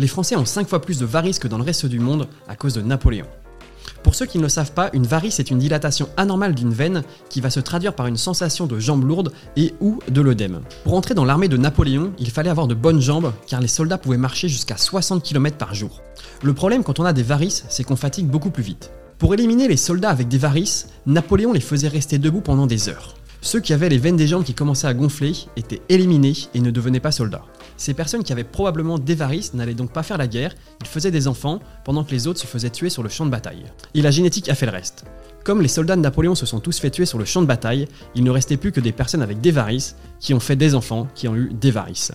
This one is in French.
Les Français ont 5 fois plus de varices que dans le reste du monde à cause de Napoléon. Pour ceux qui ne le savent pas, une varice est une dilatation anormale d'une veine qui va se traduire par une sensation de jambes lourdes et ou de l'œdème. Pour entrer dans l'armée de Napoléon, il fallait avoir de bonnes jambes car les soldats pouvaient marcher jusqu'à 60 km par jour. Le problème quand on a des varices, c'est qu'on fatigue beaucoup plus vite. Pour éliminer les soldats avec des varices, Napoléon les faisait rester debout pendant des heures. Ceux qui avaient les veines des jambes qui commençaient à gonfler étaient éliminés et ne devenaient pas soldats. Ces personnes qui avaient probablement des varices n'allaient donc pas faire la guerre, ils faisaient des enfants pendant que les autres se faisaient tuer sur le champ de bataille. Et la génétique a fait le reste. Comme les soldats de Napoléon se sont tous fait tuer sur le champ de bataille, il ne restait plus que des personnes avec des varices qui ont fait des enfants qui ont eu des varices.